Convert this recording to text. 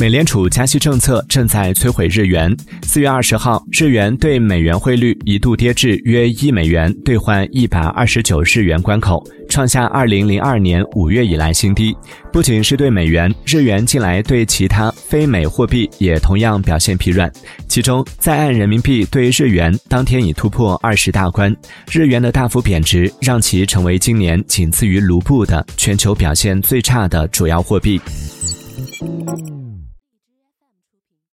美联储加息政策正在摧毁日元。四月二十号，日元对美元汇率一度跌至约一美元兑换一百二十九日元关口，创下二零零二年五月以来新低。不仅是对美元，日元近来对其他非美货币也同样表现疲软。其中，在岸人民币对日元当天已突破二十大关，日元的大幅贬值让其成为今年仅次于卢布的全球表现最差的主要货币。